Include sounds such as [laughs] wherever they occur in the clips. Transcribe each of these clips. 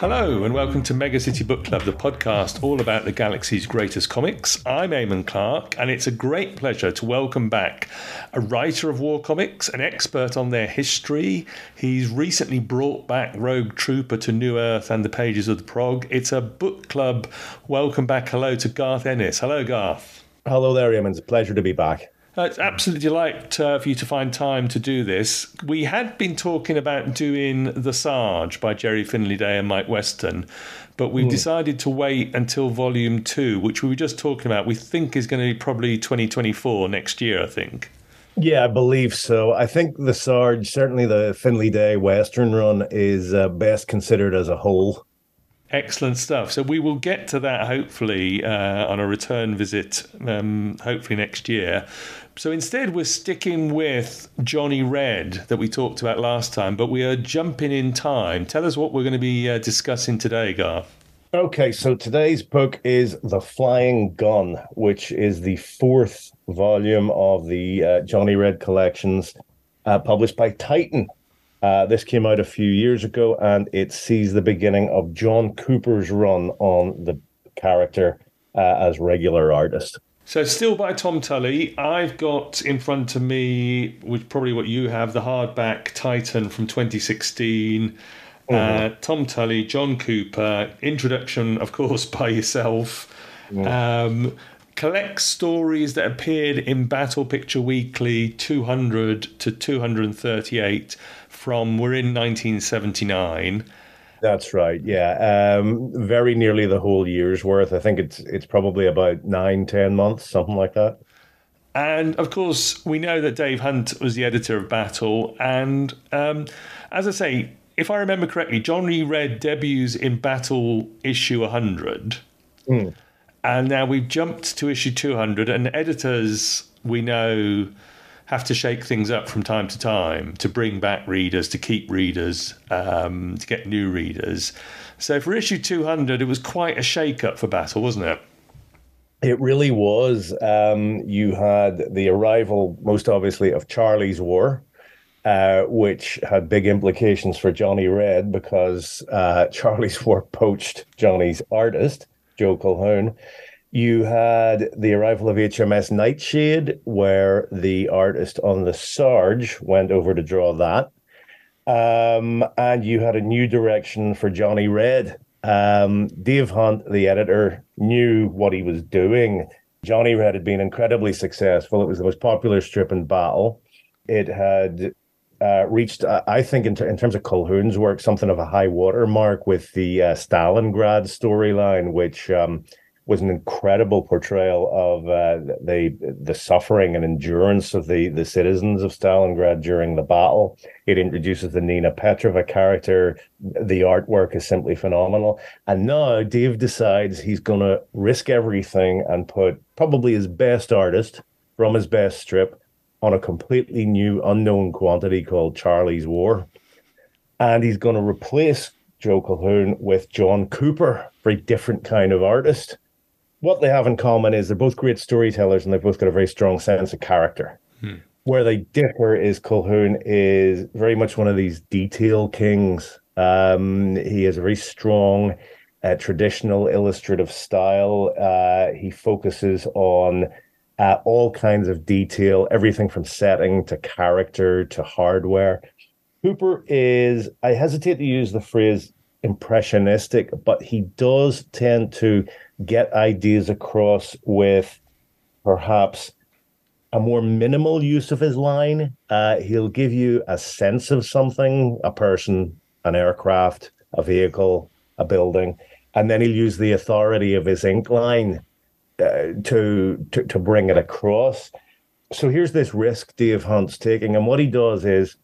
Hello, and welcome to Mega City Book Club, the podcast all about the galaxy's greatest comics. I'm Eamon Clark, and it's a great pleasure to welcome back a writer of war comics, an expert on their history. He's recently brought back Rogue Trooper to New Earth and the pages of the prog. It's a book club. Welcome back. Hello to Garth Ennis. Hello, Garth. Hello there, Eamon. It's a pleasure to be back. Uh, it's absolutely delight uh, for you to find time to do this. We had been talking about doing The Sarge by Jerry Finley-Day and Mike Western, but we've mm. decided to wait until volume two, which we were just talking about. We think is going to be probably 2024 next year, I think. Yeah, I believe so. I think the Sarge, certainly the Finley-Day Western run, is uh, best considered as a whole. Excellent stuff. So we will get to that hopefully uh, on a return visit, um, hopefully next year. So instead, we're sticking with Johnny Red that we talked about last time, but we are jumping in time. Tell us what we're going to be uh, discussing today, Garth. Okay, so today's book is The Flying Gun, which is the fourth volume of the uh, Johnny Red collections uh, published by Titan. Uh, this came out a few years ago and it sees the beginning of John Cooper's run on the character uh, as regular artist. So, still by Tom Tully, I've got in front of me, which probably what you have, the hardback Titan from 2016. Uh, mm-hmm. Uh, Tom Tully, John Cooper, introduction, of course, [laughs] by yourself. Mm. Um, collects stories that appeared in Battle Picture Weekly 200 to 238 from, we're in 1979. That's right. Yeah, um, very nearly the whole year's worth. I think it's it's probably about nine, ten months, something like that. And of course, we know that Dave Hunt was the editor of Battle. And um, as I say, if I remember correctly, Johnny Red debuts in Battle issue 100. Mm. And now we've jumped to issue 200, and editors we know have to shake things up from time to time to bring back readers, to keep readers, um, to get new readers. So for issue 200, it was quite a shake up for Battle, wasn't it? It really was. Um, you had the arrival, most obviously, of Charlie's War, uh, which had big implications for Johnny Red because uh, [laughs] Charlie's War poached Johnny's artist, Joe Colquhoun. You had the arrival of HMS Nightshade, where the artist on the Sarge went over to draw that. Um, and you had a new direction for Johnny Red. Um, Dave Hunt, the editor, knew what he was doing. Johnny Red had been incredibly successful. It was the most popular strip in battle. It had uh, reached, uh, I think, in, in, terms of Colquhoun's work, something of a high water mark with the uh, Stalingrad storyline, which um, was an incredible portrayal of uh, the the suffering and endurance of the the citizens of Stalingrad during the battle. It introduces the Nina Petrova character. The artwork is simply phenomenal. And now Dave decides he's going to risk everything and put probably his best artist from his best strip on a completely new unknown quantity called Charlie's War. And he's going to replace Joe Colquhoun with John Cooper, very different kind of artist what they have in common is they're both great storytellers and they've both got a very strong sense of character. Hmm. Where they differ is Colquhoun is very much one of these detail kings. Um, he has a very strong uh, traditional illustrative style. Uh, he focuses on uh, all kinds of detail, everything from setting to character to hardware. Cooper is, I hesitate to use the phrase impressionistic, but he does tend to get ideas across with perhaps a more minimal use of his line. Uh, he'll give you a sense of something, a person, an aircraft, a vehicle, a building, and then he'll use the authority of his ink line uh, to, to to bring it across. So here's this risk Dave Hunt's taking, and what he does is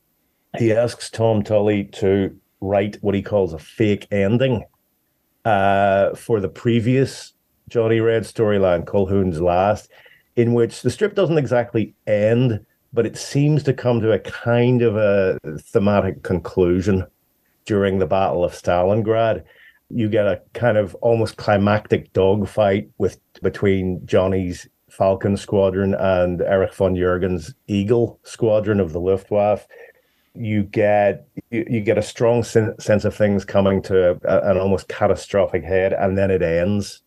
he asks Tom Tully to write what he calls a fake ending uh, for the previous Johnny Red storyline, Colquhoun's Last, in which the strip doesn't exactly end, but it seems to come to a kind of a thematic conclusion during the Battle of Stalingrad. You get a kind of almost climactic dogfight with between Johnny's Falcon Squadron and Erich von Jürgen's Eagle Squadron of the Luftwaffe you get you, you get a strong sen- sense of things coming to a, an almost catastrophic head, and then it ends.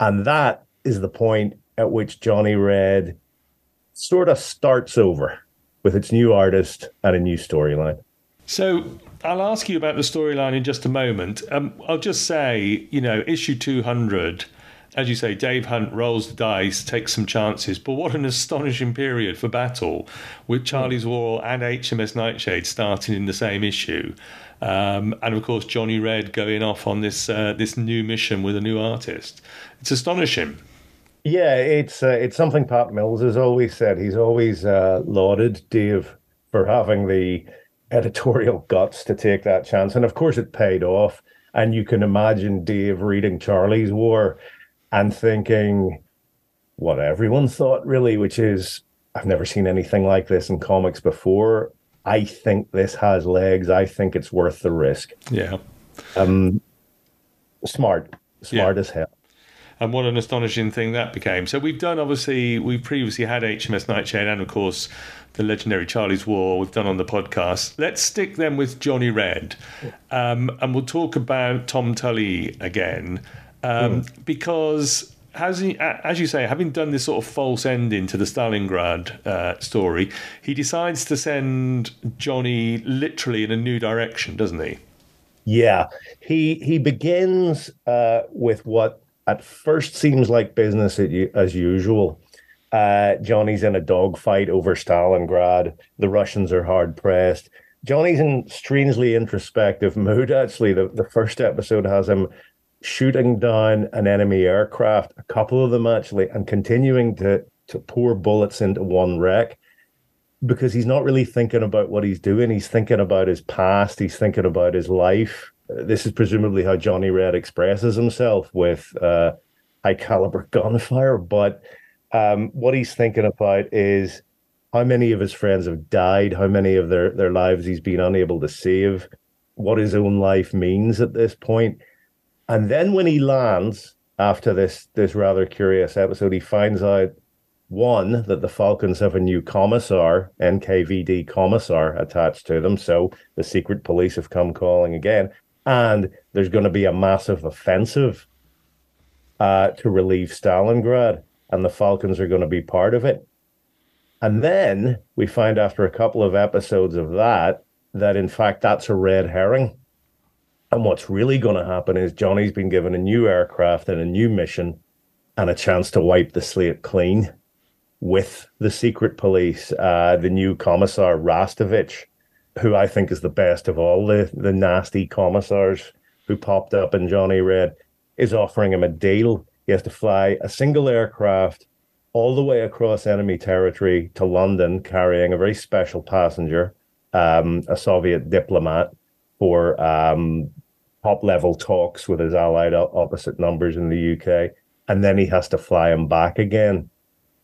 And that is the point at which Johnny Red sort of starts over with its new artist and a new storyline. So I'll ask you about the storyline in just a moment. Um, I'll just say, you know, issue 200 as you say, Dave Hunt rolls the dice, takes some chances. But what an astonishing period for Battle, with Charlie's War and HMS Nightshade starting in the same issue, um, and of course Johnny Red going off on this uh, this new mission with a new artist. It's astonishing. Yeah, it's uh, it's something Pat Mills has always said. He's always uh, lauded Dave for having the editorial guts to take that chance, and of course it paid off. And you can imagine Dave reading Charlie's War and thinking what everyone thought, really, which is I've never seen anything like this in comics before. I think this has legs. I think it's worth the risk. Yeah. Um, smart, smart yeah. as hell. And what an astonishing thing that became. So we've done obviously we've previously had HMS Nightshade and of course the legendary Charlie's War we've done on the podcast. Let's stick them with Johnny Red, um, and we'll talk about Tom Tully again um, mm. because has he, as you say, having done this sort of false ending to the Stalingrad uh, story, he decides to send Johnny literally in a new direction, doesn't he? Yeah, he he begins uh, with what at first seems like business as usual. Uh, Johnny's in a dogfight over Stalingrad. The Russians are hard pressed. Johnny's in strangely introspective mood. Actually, the, the first episode has him shooting down an enemy aircraft, a couple of them actually, and continuing to to pour bullets into one wreck because he's not really thinking about what he's doing. He's thinking about his past. He's thinking about his life. This is presumably how Johnny Red expresses himself with uh, high caliber [laughs] gunfire. But um, what he's thinking about is how many of his friends have died, how many of their, their lives he's been unable to save, what his own life means at this point. And then when he lands after this this rather curious episode, he finds out one that the Falcons have a new commissar, NKVD commissar attached to them. So the secret police have come calling again, and there's going to be a massive offensive uh, to relieve Stalingrad, and the Falcons are going to be part of it. And then we find after a couple of episodes of that that in fact that's a red herring and what's really going to happen is Johnny's been given a new aircraft and a new mission and a chance to wipe the slate clean with the secret police. Uh, the new commissar, Rastovich, who I think is the best of all the, the nasty commissars who popped up in Johnny Red, is offering him a deal. He has to fly a single aircraft all the way across enemy territory to London, carrying a very special passenger, um, a Soviet diplomat, for um, top level talks with his allied opposite numbers in the UK, and then he has to fly him back again.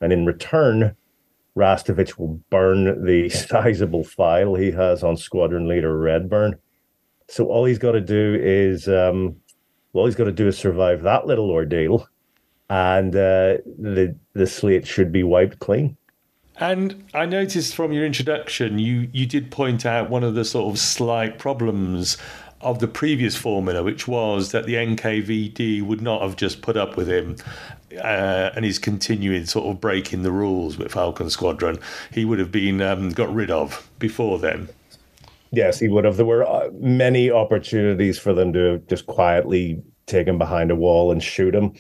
And in return, Rastovich will burn the [laughs] sizable file he has on Squadron Leader Redburn. So all he's got to do is, um, well, he's got to do is survive that little ordeal, and uh, the the slate should be wiped clean. And I noticed from your introduction, you you did point out one of the sort of slight problems of the previous formula, which was that the NKVD would not have just put up with him uh, and he's continuing sort of breaking the rules with Falcon Squadron. He would have been um, got rid of before then. Yes, he would have. There were uh, many opportunities for them to just quietly take him behind a wall and shoot him.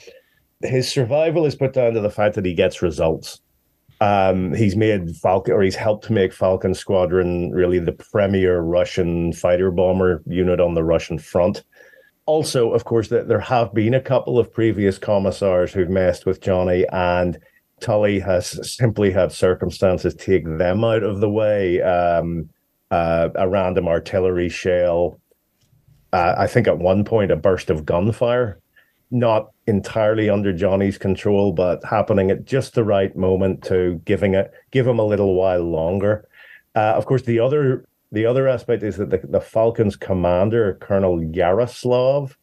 His survival is put down to the fact that he gets results. Um, he's made Falcon, or he's helped make Falcon Squadron really the premier Russian fighter bomber unit on the Russian front. Also, of course, that there have been a couple of previous commissars who've messed with Johnny, and Tully has simply had circumstances take them out of the way. Um, uh, a random artillery shell. Uh, I think at one point a burst of gunfire not entirely under Johnny's control, but happening at just the right moment to giving it give him a little while longer. Uh, of course, the other the other aspect is that the, the Falcons commander, Colonel Yaroslav,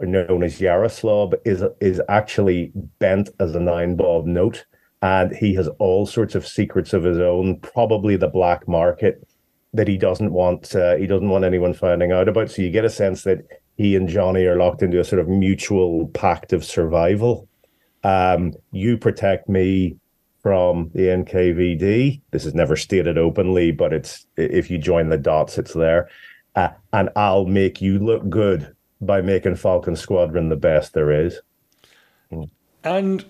known as Yaroslav, is is actually bent as a nine bob note, and he has all sorts of secrets of his own, probably the black market that he doesn't want uh, he doesn't want anyone finding out about. So you get a sense that he and Johnny are locked into a sort of mutual pact of survival. Um, you protect me from the NKVD. This is never stated openly, but it's if you join the dots, it's there. Uh, and I'll make you look good by making Falcon Squadron the best there is. And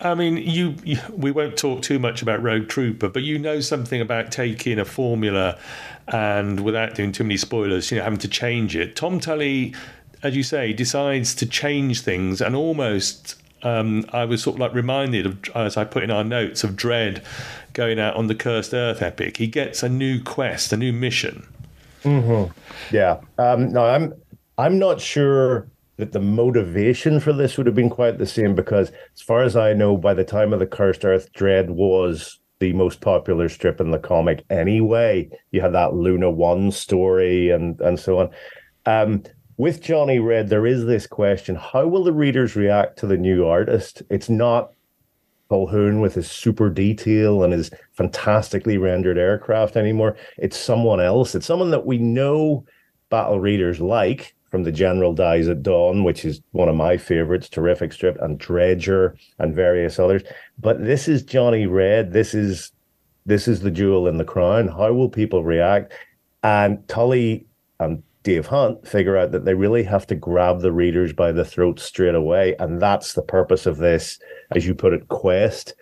I mean, you, you, we won't talk too much about Rogue Trooper, but you know something about taking a formula and without doing too many spoilers, you know, having to change it. Tom Tully, as you say, decides to change things and almost um, I was sort of like reminded of, as I put in our notes, of Dredd going out on the Cursed Earth epic. He gets a new quest, a new mission. Mm-hmm. Yeah. Um, no, I'm. I'm not sure that the motivation for this would have been quite the same because, as far as I know, by the time of the Cursed Earth, Dredd was the most popular strip in the comic anyway. You had that Luna One story and and so on. Um, with Johnny Red, there is this question: How will the readers react to the new artist? It's not Colquhoun with his super detail and his fantastically rendered aircraft anymore. It's someone else. It's someone that we know battle readers like from the General Dies at Dawn, which is one of my favorites, terrific strip, and Dredger and various others. But this is Johnny Red. This is this is the jewel in the crown. How will people react? And Tully and Dave Hunt figure out that they really have to grab the readers by the throat straight away. And that's the purpose of this, as you put it, quest.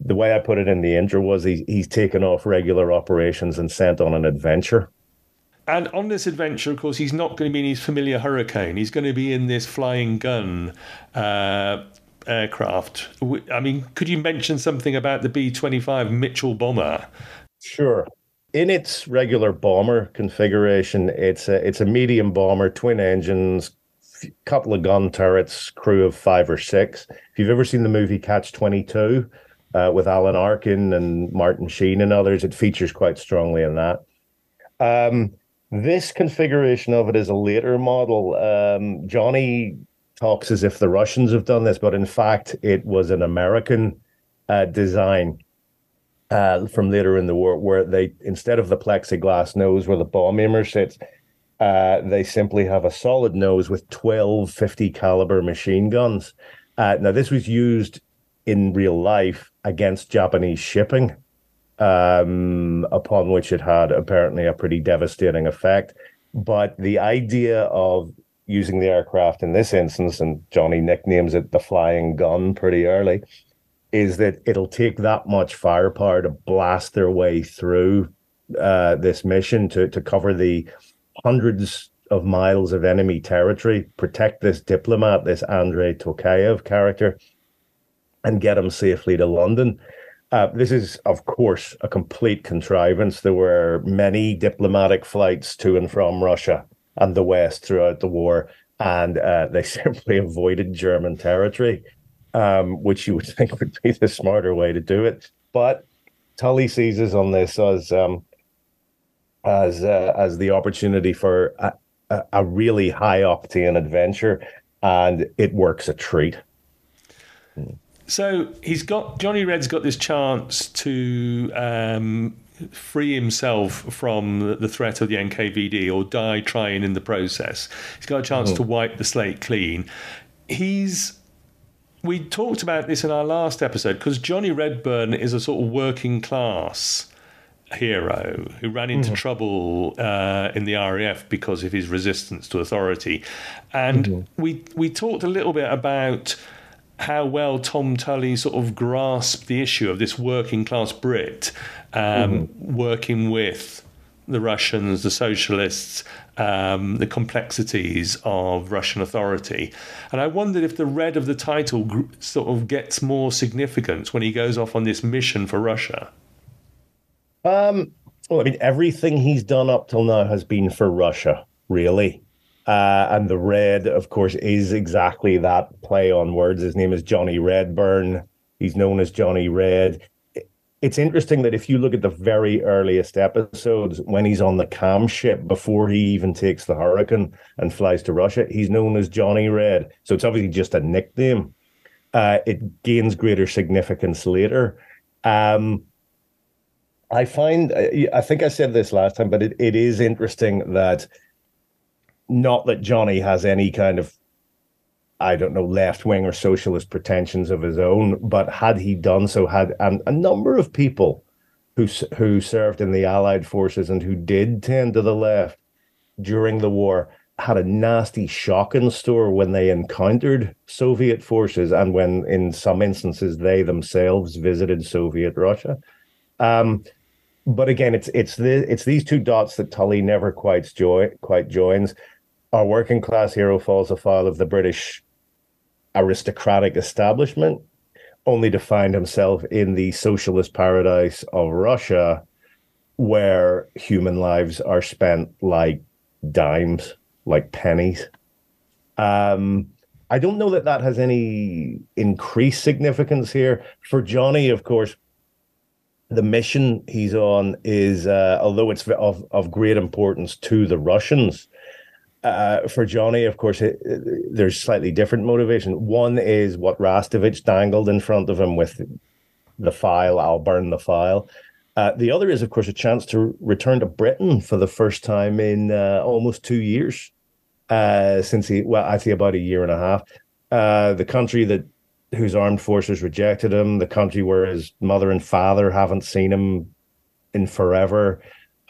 The way I put it in the intro was he, he's taken off regular operations and sent on an adventure. And on this adventure, of course, he's not going to be in his familiar Hurricane. He's going to be in this flying gun uh, aircraft. I mean, could you mention something about the B 25 Mitchell bomber? Sure. In its regular bomber configuration, it's a, it's a medium bomber, twin engines, couple of gun turrets, crew of five or six. If you've ever seen the movie Catch 22 uh, with Alan Arkin and Martin Sheen and others, it features quite strongly in that. Um, this configuration of it is a later model. Um, Johnny talks as if the Russians have done this, but in fact, it was an American uh, design uh, from later in the war, where they instead of the plexiglass nose where the bomb aimer sits, uh, they simply have a solid nose with 12 50 caliber machine guns. Uh, now, this was used in real life against Japanese shipping um, upon which it had apparently a pretty devastating effect. But the idea of using the aircraft in this instance, and Johnny nicknames it the flying gun pretty early, is that it'll take that much firepower to blast their way through uh, this mission to, to cover the hundreds of miles of enemy territory, protect this diplomat, this Andrei Tokayev character, and get him safely to London. Uh, this is, of course, a complete contrivance. There were many diplomatic flights to and from Russia and the West throughout the war, and uh, [laughs] they simply avoided German territory, um, which you would [laughs] think would be the smarter way to do it. But Tully seizes on this as um, as uh, as the opportunity for a, a, really high octane adventure, and it works a treat. Hmm. So he's got Johnny Red's got this chance to um, free himself from the threat of the NKVD or die trying in the process. He's got a chance oh. to wipe the slate clean. He's we talked about this in our last episode because Johnny Redburn is a sort of working class hero who ran into mm-hmm. trouble uh, in the RAF because of his resistance to authority, and mm-hmm. we we talked a little bit about how well Tom Tully sort of grasped the issue of this working class Brit um, mm-hmm. working with the Russians, the socialists, um, the complexities of Russian authority. And I wondered if the red of the title sort of gets more significance when he goes off on this mission for Russia. Um, well, I mean, everything he's done up till now has been for Russia, really. Uh, and the red, of course, is exactly that play on words. His name is Johnny Redburn. He's known as Johnny Red. It's interesting that if you look at the very earliest episodes, when he's on the cam ship before he even takes the Hurricane and flies to Russia, he's known as Johnny Red. So it's obviously just a nickname. Uh, it gains greater significance later. Um, I find, I think I said this last time, but it, it is interesting that not that Johnny has any kind of, I don't know, left wing or socialist pretensions of his own, but had he done so, had and a number of people who who served in the Allied forces and who did tend to the left during the war had a nasty shock in store when they encountered Soviet forces and when, in some instances, they themselves visited Soviet Russia. Um, but again, it's it's the it's these two dots that Tully never quite joy quite joins. Our working class hero falls afoul of the British aristocratic establishment, only to find himself in the socialist paradise of Russia, where human lives are spent like dimes like pennies. Um, I don't know that that has any increased significance here. For Johnny, of course, the mission he's on is, uh, although it's of, of great importance to the Russians, uh, for Johnny, of course, it, it, there's slightly different motivation. One is what Rastovich dangled in front of him with the file, I'll burn the file. Uh, the other is, of course, a chance to return to Britain for the first time in uh, almost two years uh, since he, well, I say about a year and a half. Uh, the country that whose armed forces rejected him, the country where his mother and father haven't seen him in forever.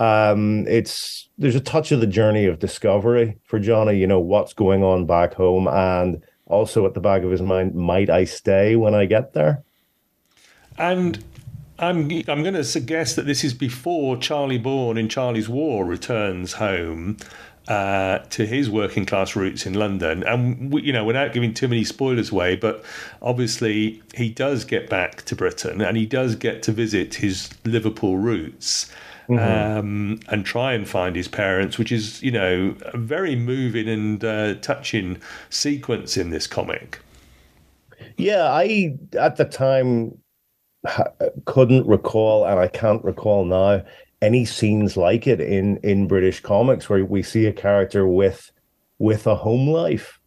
Um, it's there's a touch of the journey of discovery for Johnny. You know what's going on back home, and also at the back of his mind, might I stay when I get there? And I'm I'm going to suggest that this is before Charlie Bourne in Charlie's War returns home uh, to his working class roots in London. And, we, you know, without giving too many spoilers away, but obviously he does get back to Britain and he does get to visit his Liverpool roots. Mm-hmm. Um, and try and find his parents, which is, you know, a very moving and uh, touching sequence in this comic. Yeah, I at the time couldn't recall, and I can't recall now any scenes like it in in British comics where we see a character with with a home life.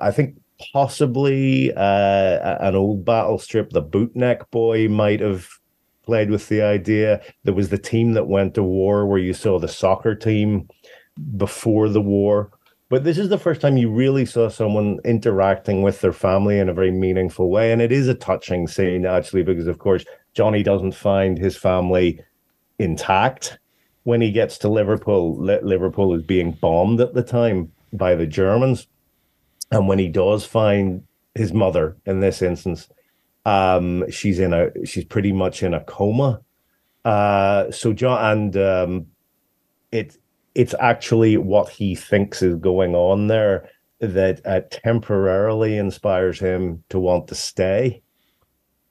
I think possibly uh, an old battle strip, the Bootneck Boy, might have played with the idea. There was the team that went to war where you saw the soccer team before the war. But this is the first time you really saw someone interacting with their family in a very meaningful way. And it is a touching scene, actually, because, of course, Johnny doesn't find his family intact when he gets to Liverpool. Liverpool is being bombed at the time by the Germans, and when he does find his mother in this instance, um, she's in a she's pretty much in a coma. Uh, so John and um, it it's actually what he thinks is going on there that uh, temporarily inspires him to want to stay.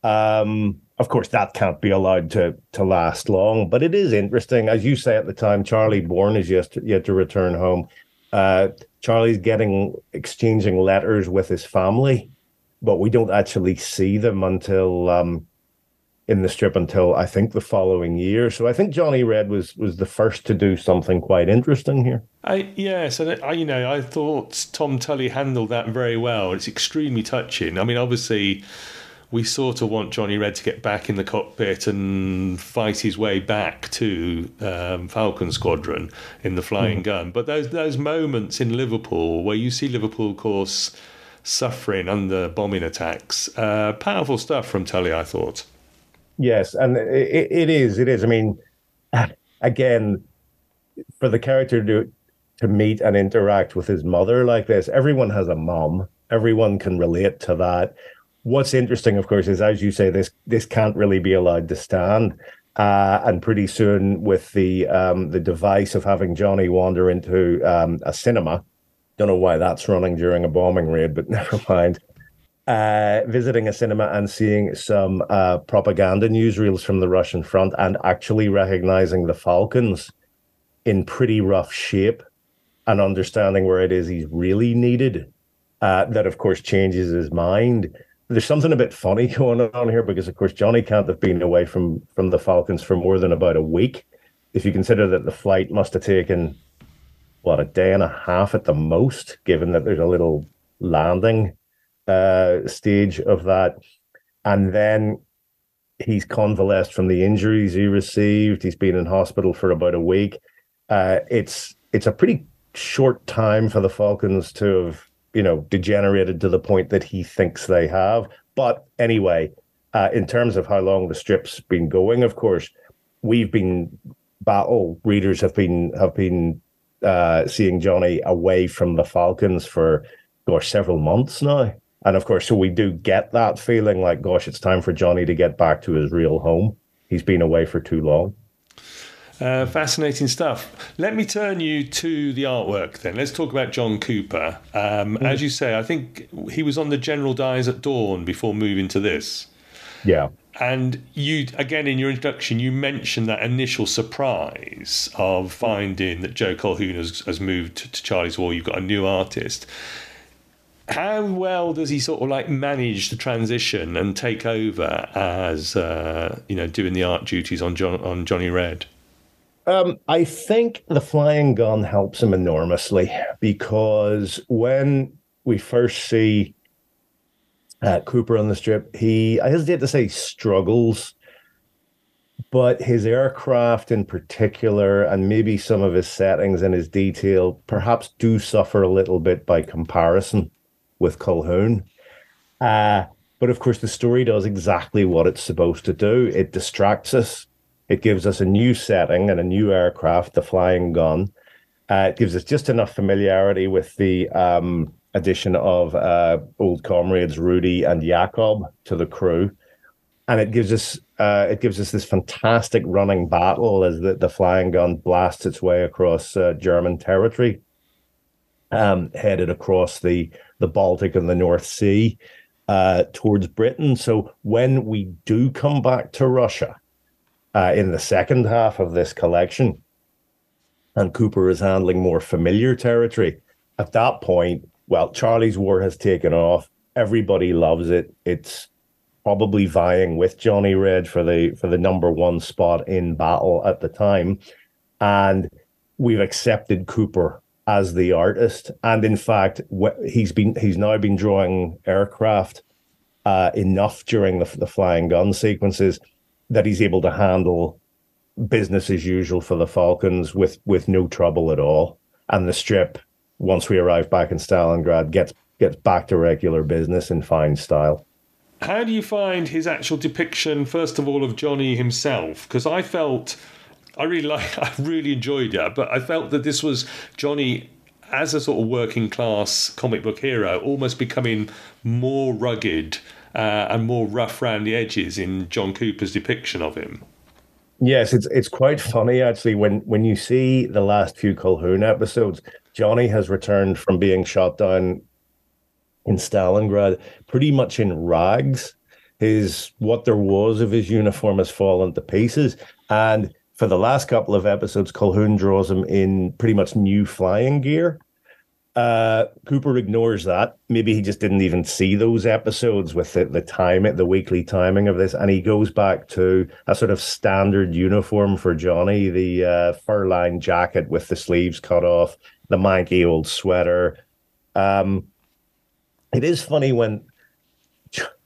Um, of course, that can't be allowed to to last long. But it is interesting, as you say at the time. Charlie Bourne is yet to, yet to return home. Uh, Charlie's getting exchanging letters with his family, but we don't actually see them until um, in the strip until I think the following year. So I think Johnny Red was was the first to do something quite interesting here. I, yes, and I, you know I thought Tom Tully handled that very well. It's extremely touching. I mean, obviously we sort of want Johnny Red to get back in the cockpit and fight his way back to um, Falcon Squadron in the Flying mm. Gun. But those those moments in Liverpool where you see Liverpool, of course, suffering under bombing attacks, uh, powerful stuff from Tully, I thought. Yes, and it, it is. It is. I mean, [laughs] again, for the character to to meet and interact with his mother like this, everyone has a mom. Everyone can relate to that what's interesting, of course, is as you say, this this can't really be allowed to stand. Uh, and pretty soon, with the um, the device of having Johnny wander into um, a cinema, don't know why that's running during a bombing raid, but [laughs] never mind. Uh, visiting a cinema and seeing some uh, propaganda newsreels from the Russian front, and actually recognizing the Falcons in pretty rough shape, and understanding where it is he's really needed. Uh, that, of course, changes his mind there's something a bit funny [laughs] going on here because, of course, Johnny can't have been away from from the Falcons for more than about a week. If you consider that the flight must have taken what a day and a half at the most, given that there's a little landing uh, stage of that, and then he's convalesced from the injuries he received. He's been in hospital for about a week. Uh, it's it's a pretty short time for the Falcons to have you know degenerated to the point that he thinks they have. But anyway, uh, in terms of how long the strip's been going, of course, we've been battle readers have been have been uh, seeing Johnny away from the Falcons for gosh several months now. And of course, so we do get that feeling like, gosh, it's time for Johnny to get back to his real home. He's been away for too long. Uh, fascinating stuff. Let me turn you to the artwork then. Let's talk about John Cooper. Um, mm. As you say, I think he was on the General Dies at Dawn before moving to this. Yeah. And you, again, in your introduction, you mentioned that initial surprise of finding that Joe Colquhoun has, has moved to Charlie's War. You've got a new artist how well does he sort of like manage the transition and take over as uh, you know doing the art duties on John on Johnny Red? Um, I think the flying gun helps him enormously because when we first see uh, Cooper on the strip, he I hesitate to say struggles, but his aircraft in particular, and maybe some of his settings and his detail, perhaps do suffer a little bit by comparison with Colquhoun. Uh, but of course, the story does exactly what it's supposed to do. It distracts us. It gives us a new setting and a new aircraft, the flying gun. Uh, it gives us just enough familiarity with the um, addition of uh, old comrades Rudy and Jakob to the crew, and it gives us uh, it gives us this fantastic running battle as the, the flying gun blasts its way across uh, German territory, um, headed across the the Baltic and the North Sea uh, towards Britain. So when we do come back to Russia uh, in the second half of this collection, and Cooper is handling more familiar territory, at that point, well, Charlie's War has taken off. Everybody loves it. It's probably vying with Johnny Red for the for the number one spot in battle at the time, and we've accepted Cooper as the artist. And in fact, he's been he's now been drawing aircraft uh, enough during the, the flying gun sequences that he's able to handle business as usual for the Falcons with with no trouble at all. And the strip, once we arrive back in Stalingrad, gets gets back to regular business in fine style. How do you find his actual depiction, first of all, of Johnny himself? Because I felt I really like. [laughs] I really enjoyed it, but I felt that this was Johnny as a sort of working class comic book hero, almost becoming more rugged uh, and more rough around the edges in John Cooper's depiction of him. Yes, it's it's quite funny actually when when you see the last few Colquhoun episodes. Johnny has returned from being shot down in Stalingrad, pretty much in rags. His what there was of his uniform has fallen to pieces, and for the last couple of episodes, Colquhoun draws him in pretty much new flying gear. Uh, Cooper ignores that. Maybe he just didn't even see those episodes with the, the time, the weekly timing of this, and he goes back to a sort of standard uniform for Johnny: the uh, fur-lined jacket with the sleeves cut off, the manky old sweater. Um, it is funny when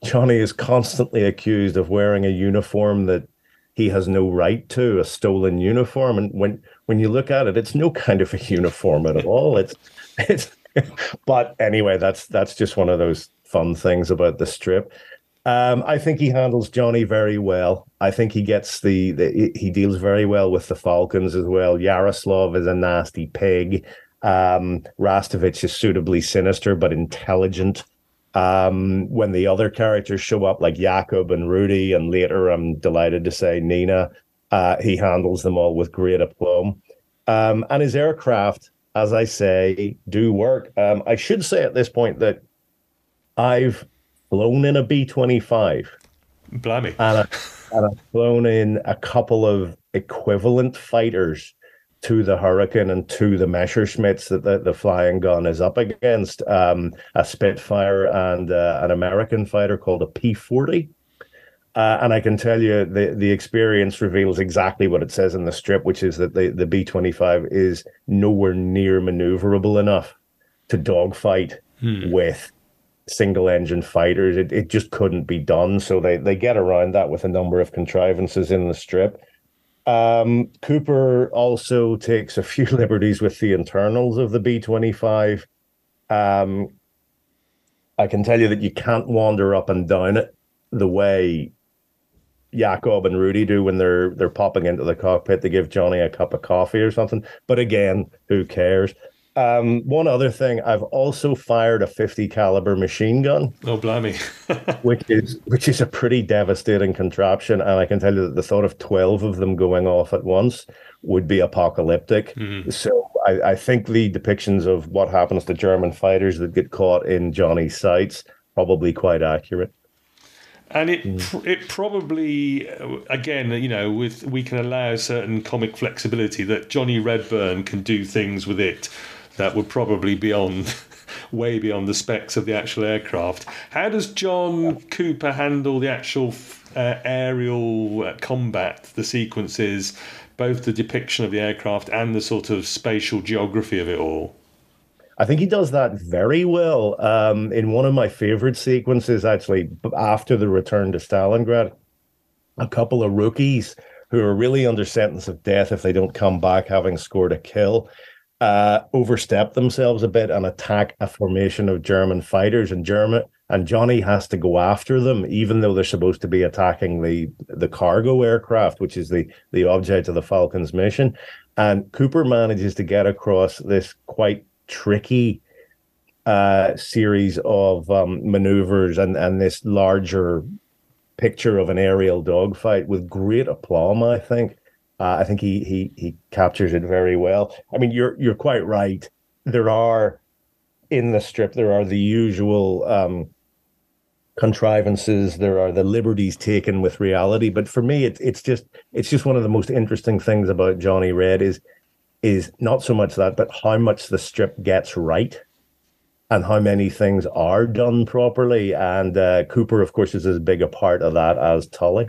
Johnny is constantly accused of wearing a uniform that he has no right to a stolen uniform. And when when you look at it, it's no kind of a uniform at all. It's it's. but anyway, that's that's just one of those fun things about the strip. Um, I think he handles Johnny very well. I think he gets the, the he deals very well with the Falcons as well. Yaroslav is a nasty pig. Um, Rastovich is suitably sinister but intelligent. Um, when the other characters show up, like Jakob and Rudy, and later I'm delighted to say Nina, uh, he handles them all with great aplomb. Um, and his aircraft, as I say, do work. Um, I should say at this point that I've flown in a B 25. Blimey. And, and I've flown in a couple of equivalent fighters to the Hurricane and to the Messerschmitts that the, the flying gun is up against um, a Spitfire and uh, an American fighter called a P 40. Uh, and I can tell you the, the experience reveals exactly what it says in the strip, which is that the, the B 25 is nowhere near maneuverable enough to dogfight hmm. with single engine fighters. It, it just couldn't be done. So they, they get around that with a number of contrivances in the strip. Um, Cooper also takes a few [laughs] liberties with the internals of the B 25. Um, I can tell you that you can't wander up and down it the way Jakob and Rudy do when they're they're popping into the cockpit to give Johnny a cup of coffee or something. But again, who cares? Um, one other thing, I've also fired a 50 caliber machine gun. Oh, blimey! [laughs] which is which is a pretty devastating contraption, and I can tell you that the thought of 12 of them going off at once would be apocalyptic. Mm. So I, I think the depictions of what happens to German fighters that get caught in Johnny's sights probably quite accurate and it mm. it probably again you know with we can allow certain comic flexibility that Johnny Redburn can do things with it that would probably beyond [laughs] way beyond the specs of the actual aircraft. How does John Cooper handle the actual uh, aerial uh, combat, the sequences, both the depiction of the aircraft and the sort of spatial geography of it all? I think he does that very well. Um, in one of my favorite sequences, actually, after the return to Stalingrad, a couple of rookies who are really under sentence of death if they don't come back having scored a kill uh, overstep themselves a bit and attack a formation of German fighters and German and Johnny has to go after them, even though they're supposed to be attacking the the cargo aircraft, which is the the object of the Falcons mission. And Cooper manages to get across this quite tricky uh, series of um, maneuvers and and this larger picture of an aerial dogfight with great aplomb, I think. Uh, I think he he he captures it very well. I mean, you're you're quite right. There are in the strip there are the usual um, contrivances. There are the liberties taken with reality. But for me, it's it's just it's just one of the most interesting things about Johnny Red is is not so much that, but how much the strip gets right and how many things are done properly. And uh, Cooper, of course, is as big a part of that as Tully.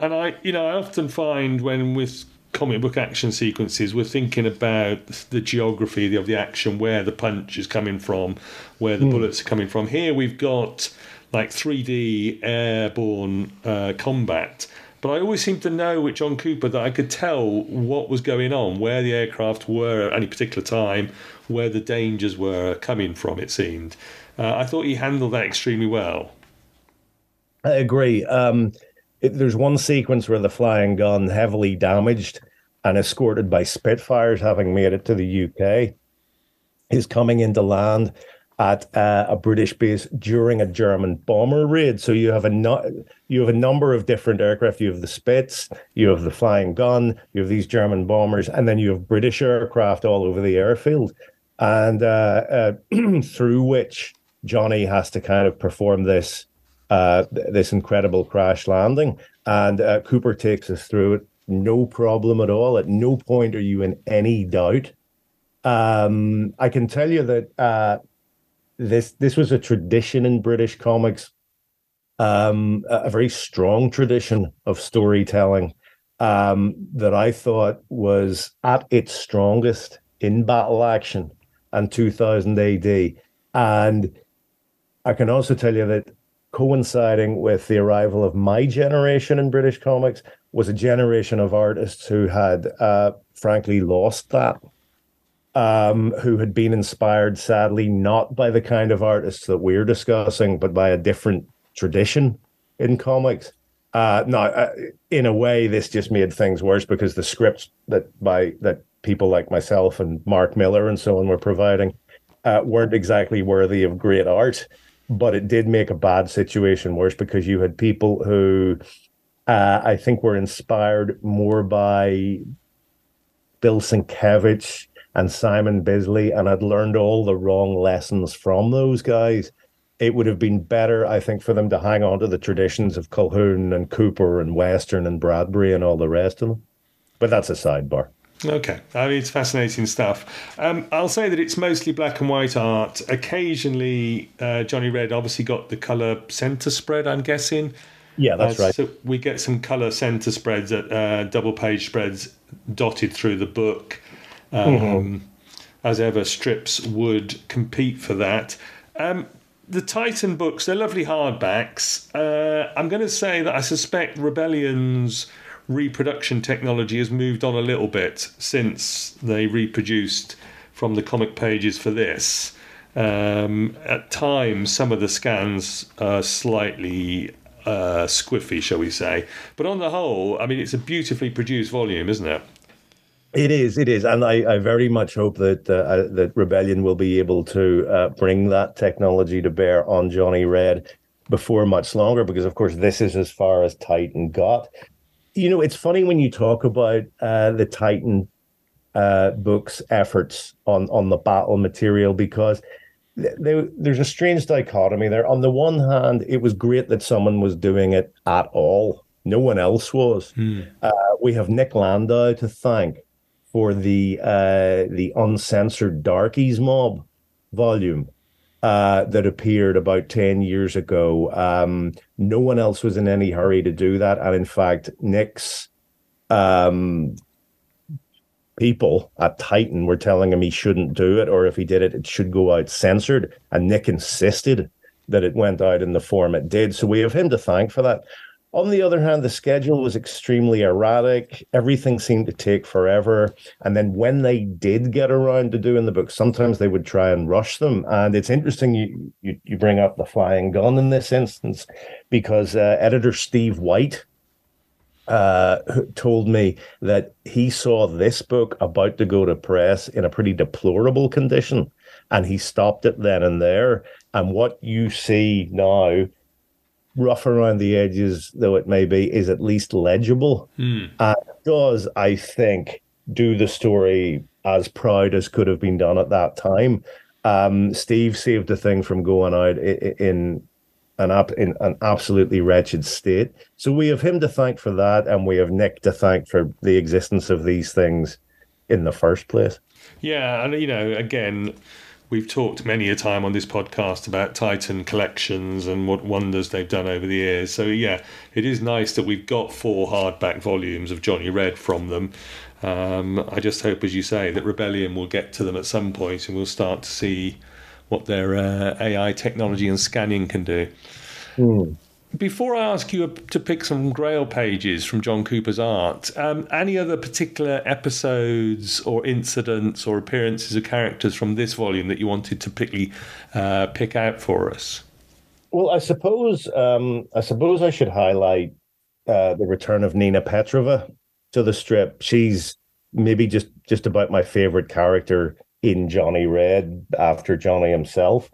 And I, you know, I often find when with comic book action sequences, we're thinking about the geography of the action, where the punch is coming from, where the mm. bullets are coming from. Here we've got like 3D airborne uh, combat. But I always seem to know with John Cooper that I could tell what was going on, where the aircraft were at any particular time, where the dangers were coming from, it seemed. Uh, I thought he handled that extremely well. I agree. Um, it, there's one sequence where the flying gun, heavily damaged and escorted by Spitfires, having made it to the UK, is coming into land at uh, a British base during a German bomber raid. So you have a you have a number of different aircraft. You have the Spits, you have the flying gun, you have these German bombers, and then you have British aircraft all over the airfield, and uh, uh, [clears throat] through which Johnny has to kind of perform this uh, this incredible crash landing. And uh, Cooper takes us through it, no problem at all. At no point are you in any doubt. Um, I can tell you that uh, this this was a tradition in British comics, um, a very strong tradition of storytelling um, that I thought was at its strongest in battle action and 2000 AD. And I can also tell you that coinciding with the arrival of my generation in British comics was a generation of artists who had, uh, frankly, lost that. Um, who had been inspired, sadly, not by the kind of artists that we're discussing, but by a different tradition in comics. Uh, uh, in a way, this just made things worse because the scripts that by that people like myself and Mark Millar and so on were providing uh, weren't exactly worthy of great art but it did make a bad situation worse because you had people who uh, I think were inspired more by Bill Sienkiewicz and Simon Bisley and had learned all the wrong lessons from those guys. It would have been better, I think, for them to hang on to the traditions of Colquhoun and Cooper and Western and Bradbury and all the rest of them. But that's a sidebar. Okay, I mean, it's fascinating stuff. Um, I'll say that it's mostly black and white art. Occasionally, uh, Johnny Red obviously got the colour centre spread, I'm guessing. Yeah, that's uh, right. So we get some colour centre spreads, at, uh, double page spreads dotted through the book. Um, mm-hmm. As ever, strips would compete for that. Um, the Titan books, they're lovely hardbacks. Uh, I'm going to say that I suspect Rebellion's reproduction technology has moved on a little bit since they reproduced from the comic pages for this. Um, at times, some of the scans are slightly uh, squiffy, shall we say. But on the whole, I mean, it's a beautifully produced volume, isn't it? It is, it is, and I, I very much hope that uh, uh, that Rebellion will be able to uh, bring that technology to bear on Johnny Red before much longer, because of course this is as far as Titan got. You know, it's funny when you talk about uh, the Titan uh, books' efforts on on the battle material because they, there's a strange dichotomy there. On the one hand, it was great that someone was doing it at all. No one else was. Hmm. Uh, we have Nick Landau to thank for the uh, the uncensored Darkie's Mob volume uh, that appeared about 10 years ago. Um, no one else was in any hurry to do that. And in fact, Nick's um, people at Titan were telling him he shouldn't do it, or if he did it, it should go out censored. And Nick insisted that it went out in the form it did. So we have him to thank for that. On the other hand, the schedule was extremely erratic. Everything seemed to take forever. And then when they did get around to doing the book, sometimes they would try and rush them. And it's interesting you you, you bring up the flying gun in this instance because uh, editor Steve White uh, told me that he saw this book about to go to press in a pretty deplorable condition, and he stopped it then and there. And what you see now, rough around the edges though it may be, is at least legible. Mm. And does, I think, do the story as proud as could have been done at that time. Um, Steve saved the thing from going out in an up in an absolutely wretched state. So we have him to thank for that, and we have Nick to thank for the existence of these things in the first place. Yeah, and you know, again, we've talked many a time on this podcast about Titan collections and what wonders they've done over the years. So yeah, it is nice that we've got four hardback volumes of Johnny Red from them. Um, I just hope, as you say, that Rebellion will get to them at some point, and we'll start to see what their uh, AI technology and scanning can do. Mm. Before I ask you to pick some Grail pages from John Cooper's art, um, any other particular episodes or incidents or appearances of characters from this volume that you wanted to pick, uh, pick out for us? Well, I suppose um, I suppose I should highlight uh, the return of Nina Petrova to the strip. She's maybe just just about my favorite character in Johnny Red after Johnny himself.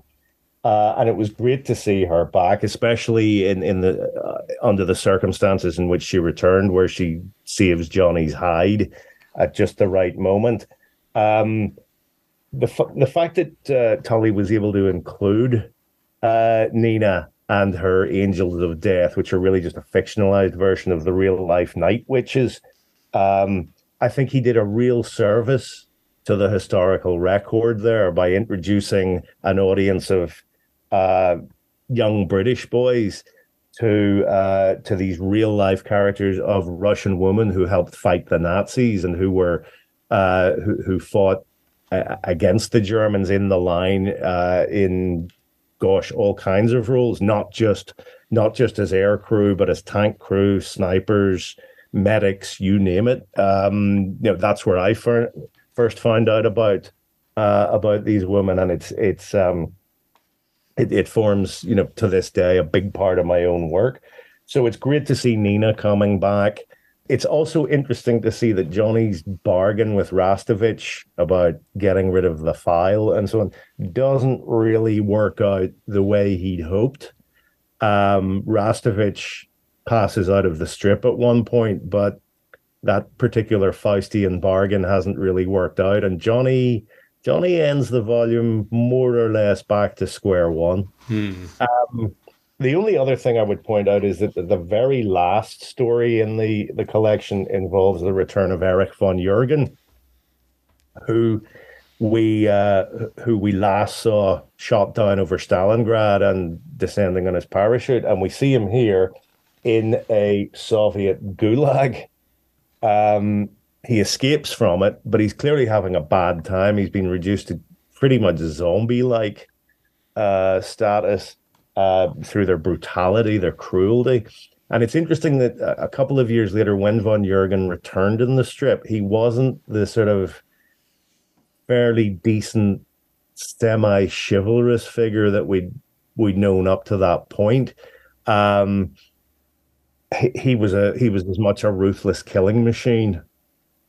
Uh, and it was great to see her back, especially in in the uh, under the circumstances in which she returned, where she saves Johnny's hide at just the right moment. Um, the f- the fact that uh, Tully was able to include uh, Nina and her Angels of Death, which are really just a fictionalized version of the real life Night Witches, um, I think he did a real service to the historical record there by introducing an audience of uh, young British boys to uh, to these real life characters of Russian women who helped fight the Nazis and who were uh, who, who fought against the Germans in the line uh, in gosh all kinds of roles, not just not just as air crew, but as tank crew, snipers, medics, you name it. Um, you know that's where I first first found out about uh, about these women, and it's it's um, it, it forms you know to this day a big part of my own work. So it's great to see Nina coming back. It's also interesting to see that Johnny's bargain with Rastovich about getting rid of the file and so on doesn't really work out the way he'd hoped. Um, Rastovich passes out of the strip at one point, but that particular Faustian bargain hasn't really worked out, and Johnny Johnny ends the volume more or less back to square one. Hmm. Um, the only other thing I would point out is that the very last story in the, the collection involves the return of Erich von Jürgen, who we uh, who we last saw shot down over Stalingrad and descending on his parachute, and we see him here in a Soviet gulag um, he escapes from it, but he's clearly having a bad time. He's been reduced to pretty much zombie like. uh, status uh, through their brutality, their cruelty. And it's interesting that a couple of years later, when von Jurgen returned in the strip, he wasn't the sort of fairly decent, semi chivalrous figure that we'd we'd known up to that point. Um, he, he was a he was as much a ruthless killing machine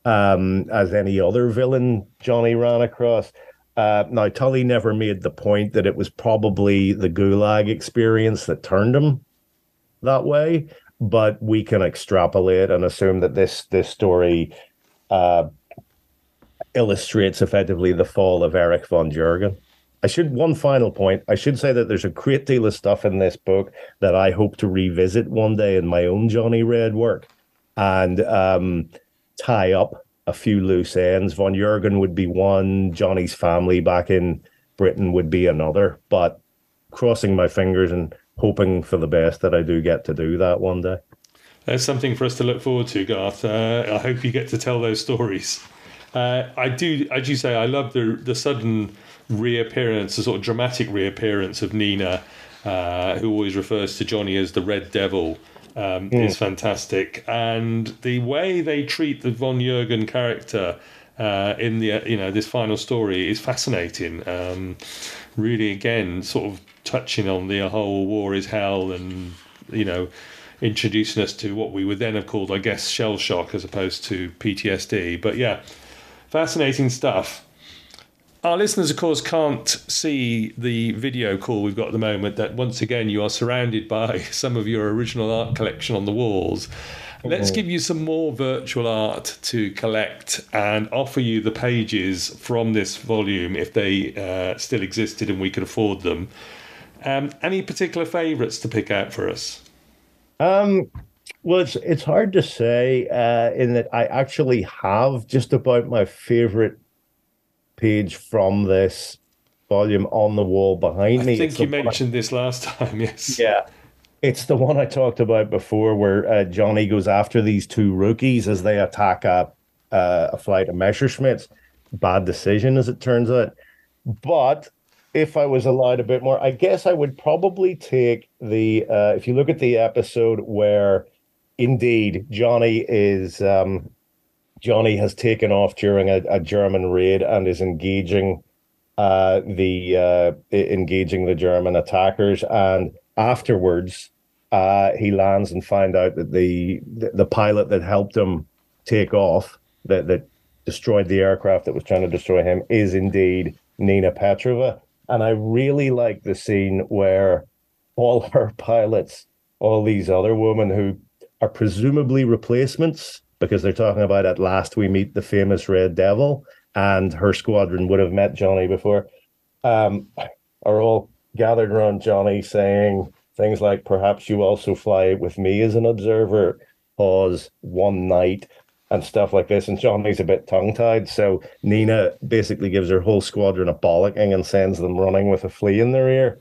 um, as any other villain Johnny ran across. Uh, now, Tully never made the point that it was probably the Gulag experience that turned him that way, but we can extrapolate and assume that this this story uh, illustrates effectively the fall of Erich von Jurgen. I should one final point. I should say that there's a great deal of stuff in this book that I hope to revisit one day in my own Johnny Red work and um, tie up a few loose ends. Von Jurgen would be one. Johnny's family back in Britain would be another. But crossing my fingers and hoping for the best that I do get to do that one day. There's something for us to look forward to, Garth. Uh, I hope you get to tell those stories. Uh, I do, as you say, I love the the sudden reappearance, the sort of dramatic reappearance of Nina, uh, who always refers to Johnny as the Red Devil, um, mm. is fantastic. And the way they treat the von Jurgen character uh, in the you know this final story is fascinating. Um, really, again, sort of touching on the whole war is hell, and you know introducing us to what we would then have called, I guess, shell shock as opposed to PTSD. But yeah, Fascinating stuff. Our listeners, of course, can't see the video call we've got at the moment. That once again, you are surrounded by [laughs] some of your original art collection on the walls. Let's give you some more virtual art to collect and offer you the pages from this volume if they uh, still existed and we could afford them. Um, any particular favourites to pick out for us? Um, well, it's it's hard to say uh, in that I actually have just about my favorite page from this volume on the wall behind I me. I think you mentioned I, this last [laughs] time. Yes. Yeah. It's the one I talked about before, where uh, Johnny goes after these two rookies as they attack a, uh, a flight of Messerschmitts. Bad decision, as it turns out. But if I was allowed a bit more, I guess I would probably take the. Uh, if you look at the episode where indeed, Johnny is um, Johnny has taken off during a, a German raid and is engaging uh, the uh, engaging the German attackers. And afterwards, uh, he lands and find out that the the pilot that helped him take off, that that destroyed the aircraft that was trying to destroy him, is indeed Nina Petrova. And I really like the scene where all her pilots, all these other women who are presumably replacements because they're talking about at last we meet the famous Red Devil, and her squadron would have met Johnny before. Um, are all gathered around Johnny saying things like, "Perhaps you also fly with me as an observer." Pause one night and stuff like this. And Johnny's a bit tongue tied. So Nina basically gives her whole squadron a bollocking and sends them running with a flea in their ear.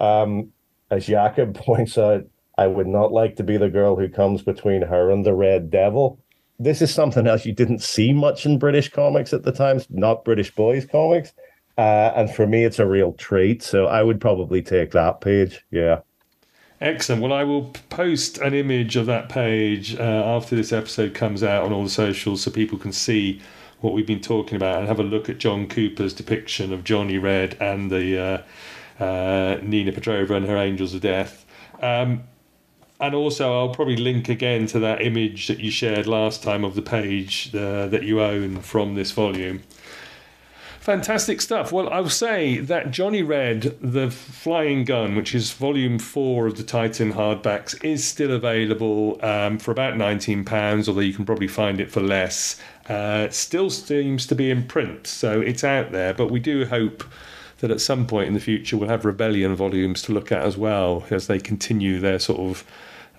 Um, as Jakob [laughs] points out, I would not like to be the girl who comes between her and the Red Devil. This is something else you didn't see much in British comics at the time, not British boys comics. Uh, and for me, it's a real treat. So I would probably take that page. Yeah. Excellent. Well, I will post an image of that page uh, after this episode comes out on all the socials so people can see what we've been talking about and have a look at John Cooper's depiction of Johnny Red and the uh, uh Nina Petrova and her Angels of Death. Um, and also I'll probably link again to that image that you shared last time of the page uh, that you own from this volume. Fantastic stuff. Well, I'll say that Johnny Red, The Flying Gun, which is volume four of the Titan hardbacks, is still available um, for about £19, although you can probably find it for less. Uh, it still seems to be in print, so it's out there, but we do hope that at some point in the future we'll have Rebellion volumes to look at as well as they continue their sort of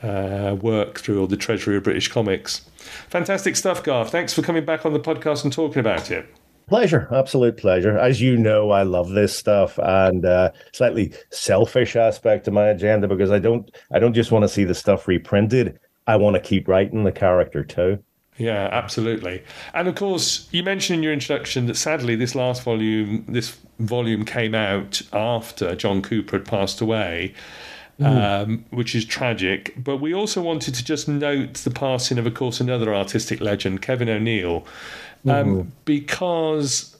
uh, work through all the treasury of British comics. Fantastic stuff, Garth. Thanks for coming back on the podcast and talking about it. Pleasure, absolute pleasure. As you know, I love this stuff, and uh, slightly selfish aspect to my agenda because I don't, I don't just want to see the stuff reprinted. I want to keep writing the character too. Yeah, absolutely. And of course, you mentioned in your introduction that sadly this last volume, this volume came out after John Cooper had passed away. Mm. Um, which is tragic. But we also wanted to just note the passing of, of course, another artistic legend, Kevin O'Neill, um, mm. because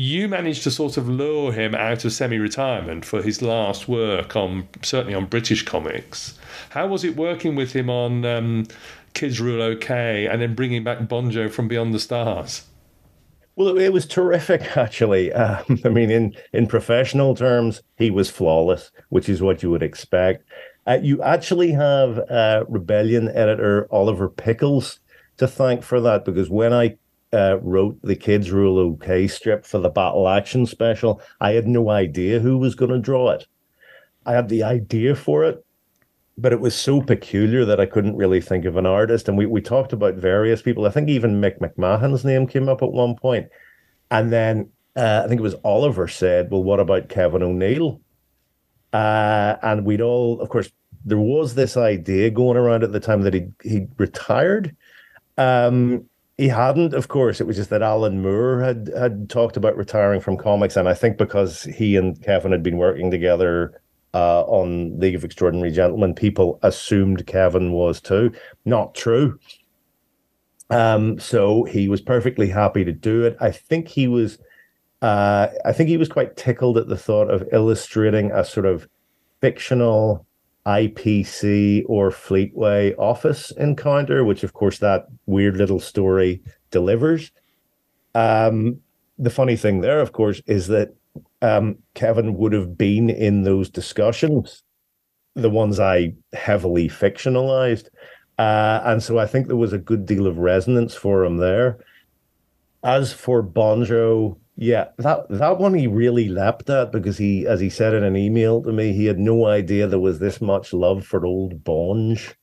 you managed to sort of lure him out of semi-retirement for his last work on certainly on British comics. How was it working with him on um, Kids Rule OK and then bringing back Bonjo from Beyond the Stars? Well, it was terrific, [laughs] actually. Um, I mean, in in professional terms, he was flawless, which is what you would expect. Uh, you actually have uh, Rebellion editor Oliver Pickles to thank for that because when I uh, wrote the Kids Rule OK strip for the Battle Action special, I had no idea who was going to draw it. I had the idea for it, but it was so peculiar that I couldn't really think of an artist. And we, we talked about various people. I think even Mick McMahon's name came up at one point. And then uh, I think it was Oliver said, Well, what about Kevin O'Neill? Uh, and we'd all, of course, there was this idea going around at the time that he he retired. Um, he hadn't, of course. It was just that Alan Moore had had talked about retiring from comics, and I think because he and Kevin had been working together uh, on League of Extraordinary Gentlemen, people assumed Kevin was too. Not true. Um, so he was perfectly happy to do it. I think he was, uh, I think he was quite tickled at the thought of illustrating a sort of fictional IPC or Fleetway office encounter, which of course that weird little story delivers. Um, the funny thing there, of course, is that um, Kevin would have been in those discussions, the ones I heavily fictionalized. Uh, and so I think there was a good deal of resonance for him there. As for Bonjo, yeah, that that one he really leapt at because he, as he said in an email to me, he had no idea there was this much love for old Bonjo,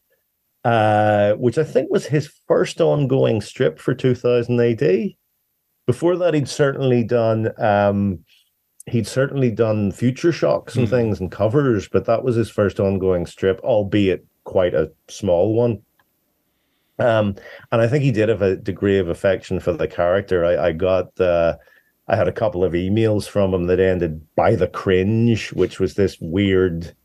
uh, which I think was his first ongoing strip for 2000 AD. Before that, he'd certainly done um, he'd certainly done future shocks and mm. things and covers, but that was his first ongoing strip, albeit quite a small one. Um, and I think he did have a degree of affection for the character. I, I got, uh, I had a couple of emails from him that ended by the cringe, which was this weird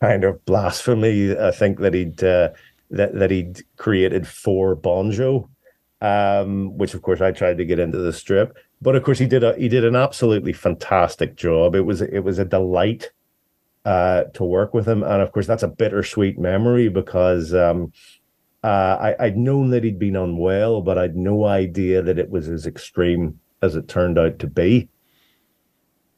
kind of blasphemy. I think that he'd uh, that that he'd created for Bonjo, um, which of course I tried to get into the strip. But of course, he did a he did an absolutely fantastic job. It was it was a delight uh, to work with him, and of course, that's a bittersweet memory because um, uh, I, would known that he'd been unwell, but I'd no idea that it was as extreme as it turned out to be.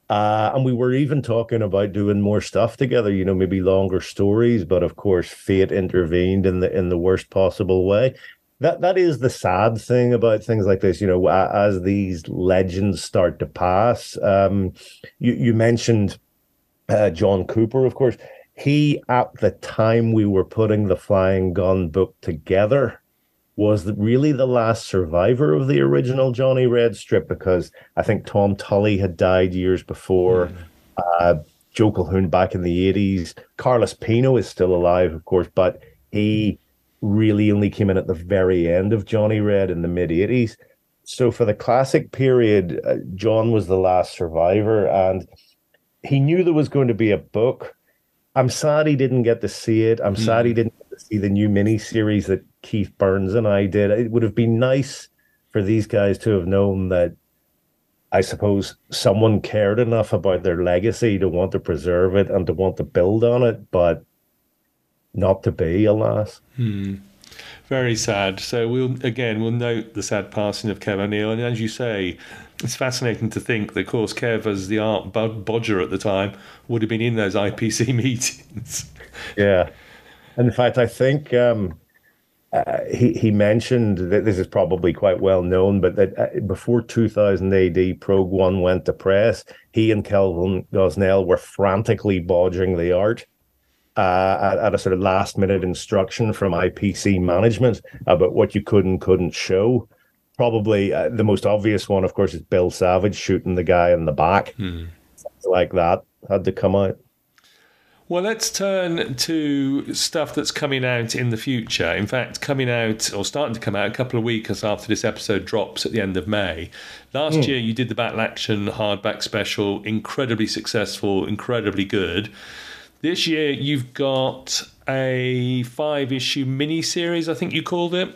Uh, and we were even talking about doing more stuff together, you know, maybe longer stories. But of course, fate intervened in the in the worst possible way that that is the sad thing about things like this. You know, as these legends start to pass, um, you you mentioned uh, John Cooper, of course. He at the time we were putting the Flying Gun book together was really the last survivor of the original Johnny Red strip because I think Tom Tully had died years before. Mm. Uh, Joe Colquhoun back in the 80s. Carlos Pino is still alive, of course, but he really only came in at the very end of Johnny Red in the mid 80s. So for the classic period, uh, John was the last survivor, and he knew there was going to be a book. I'm sad he didn't get to see it. I'm mm. sad he hmm. didn't get to see the new mini series that Keith Burns and I did. It would have been nice for these guys to have known that I suppose someone cared enough about their legacy to want to preserve it and to want to build on it. But not to be, alas. Hmm. Very sad. So we'll again we'll note the sad passing of Kev O'Neill, and as you say, it's fascinating to think that, of course, Kev, as the art bodger at the time, would have been in those IPC [laughs] meetings. yeah, and in fact, I think um, uh, he he mentioned that this is probably quite well known, but that uh, before 2000 AD, Prog One went to press, he and Kelvin Gosnell were frantically bodging the art uh, at, a sort of last minute instruction from IPC management about what you could and couldn't show. Probably uh, the most obvious one, of course, is Bill Savage shooting the guy in the back. Hmm. Like that had to come out. Well, let's turn to stuff that's coming out in the future. In fact, coming out or starting to come out a couple of weeks after this episode drops at the end of May. Last mm. year, you did the Battle Action hardback special, incredibly successful, incredibly good. This year, you've got a five issue mini series, I think you called it.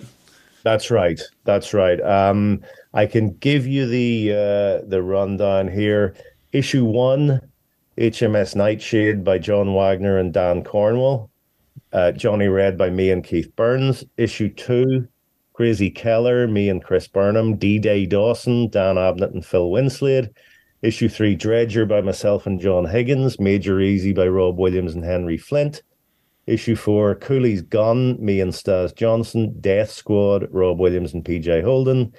That's right. That's right. Um, I can give you the uh, the rundown here. Issue one HMS Nightshade by John Wagner and Dan Cornwell. Uh, Johnny Red by me and Keith Burns. Issue two, Crazy Keller, me and Chris Burnham. D Day Dawson, Dan Abnett and Phil Winslade. Issue three, Dredger by myself and John Higgins. Major Eazy by Rob Williams and Henry Flint. Issue four, Cooley's Gun, me and Stas Johnson. Death Squad, Rob Williams and PJ Holden.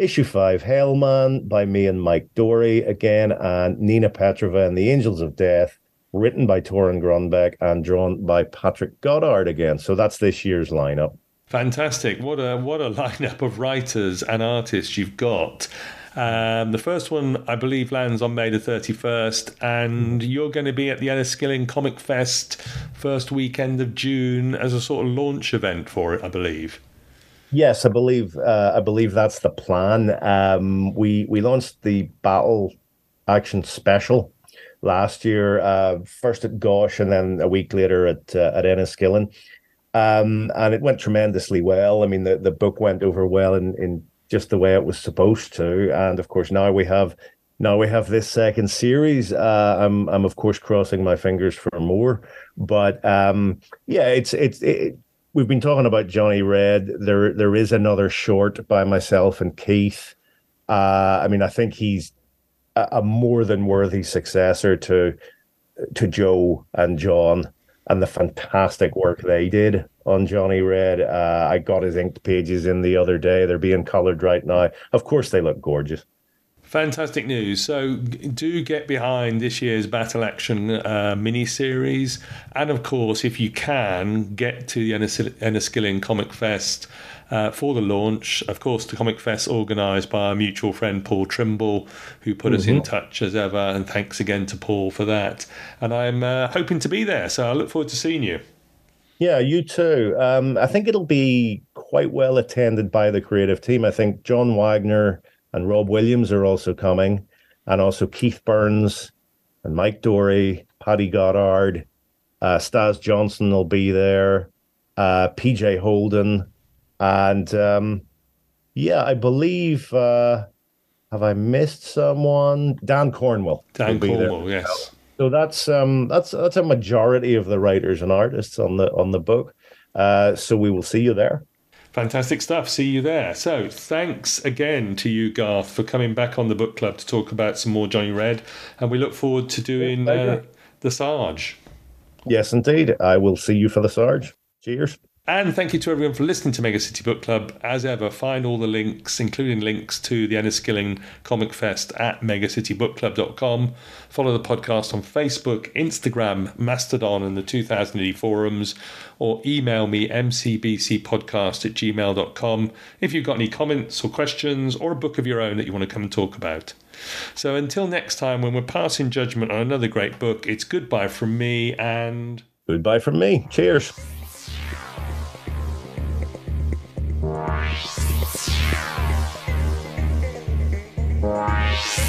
Issue 5, Hellman by me and Mike Dorey again, and Nina Petrova and the Angels of Death, written by Torunn Grønbekk and drawn by Patrick Goddard again. So that's this year's lineup. Fantastic. What a what a [laughs] lineup of writers and artists you've got. Um, the first one, I believe, lands on May the 31st, and you're going to be at the Enniskillen Comic Fest first weekend of June as a sort of launch event for it, I believe. Yes, I believe uh, I believe that's the plan. Um, we we launched the battle action special last year, uh, first at Gosh and then a week later at uh, at Enniskillen, um, and it went tremendously well. I mean, the, the book went over well in, in just the way it was supposed to, and of course now we have now we have this second series. Uh, I'm I'm of course crossing my fingers for more, but um, yeah, it's it's it, we've been talking about Johnny Red. There there is another short by myself and Keith. Uh, I mean, I think he's a, a, more than worthy successor to to Joe and John and the fantastic work they did on Johnny Red. Uh, I got his inked pages in the other day. They're being colored right now. Of course, they look gorgeous. Fantastic news. So, do get behind this year's Battle Action uh, mini series. And of course, if you can, get to the Enniskillen Comic Fest uh, for the launch. Of course, the Comic Fest organised by our mutual friend Paul Trimble, who put mm-hmm. us in mm-hmm. touch as ever. And thanks again to Paul for that. And I'm uh, hoping to be there. So, I look forward to seeing you. Yeah, you too. Um, I think it'll be quite well attended by the creative team. I think John Wagner and Rob Williams are also coming, and also Keith Burns and Mike Dorey, Paddy Goddard, uh, Stas Johnson will be there, uh, PJ Holden, and um, yeah, I believe. Uh, have I missed someone? Dan Cornwell. Dan Cornwell, yes. So that's um, that's that's a majority of the writers and artists on the on the book. Uh, so we will see you there. Fantastic stuff. See you there. So, thanks again to you, Garth, for coming back on the book club to talk about some more Johnny Red. And we look forward to doing uh, the Sarge. Yes, indeed. I will see you for the Sarge. Cheers. And thank you to everyone for listening to Mega City Book Club. As ever, find all the links, including links to the Enniskillen Comic Fest at megacitybookclub.com. Follow the podcast on Facebook, Instagram, Mastodon, and the 2000 forums, or email me mcbcpodcast at gmail.com if you've got any comments or questions or a book of your own that you want to come and talk about. So until next time, when we're passing judgment on another great book, it's goodbye from me and. Goodbye from me. Cheers. Wow.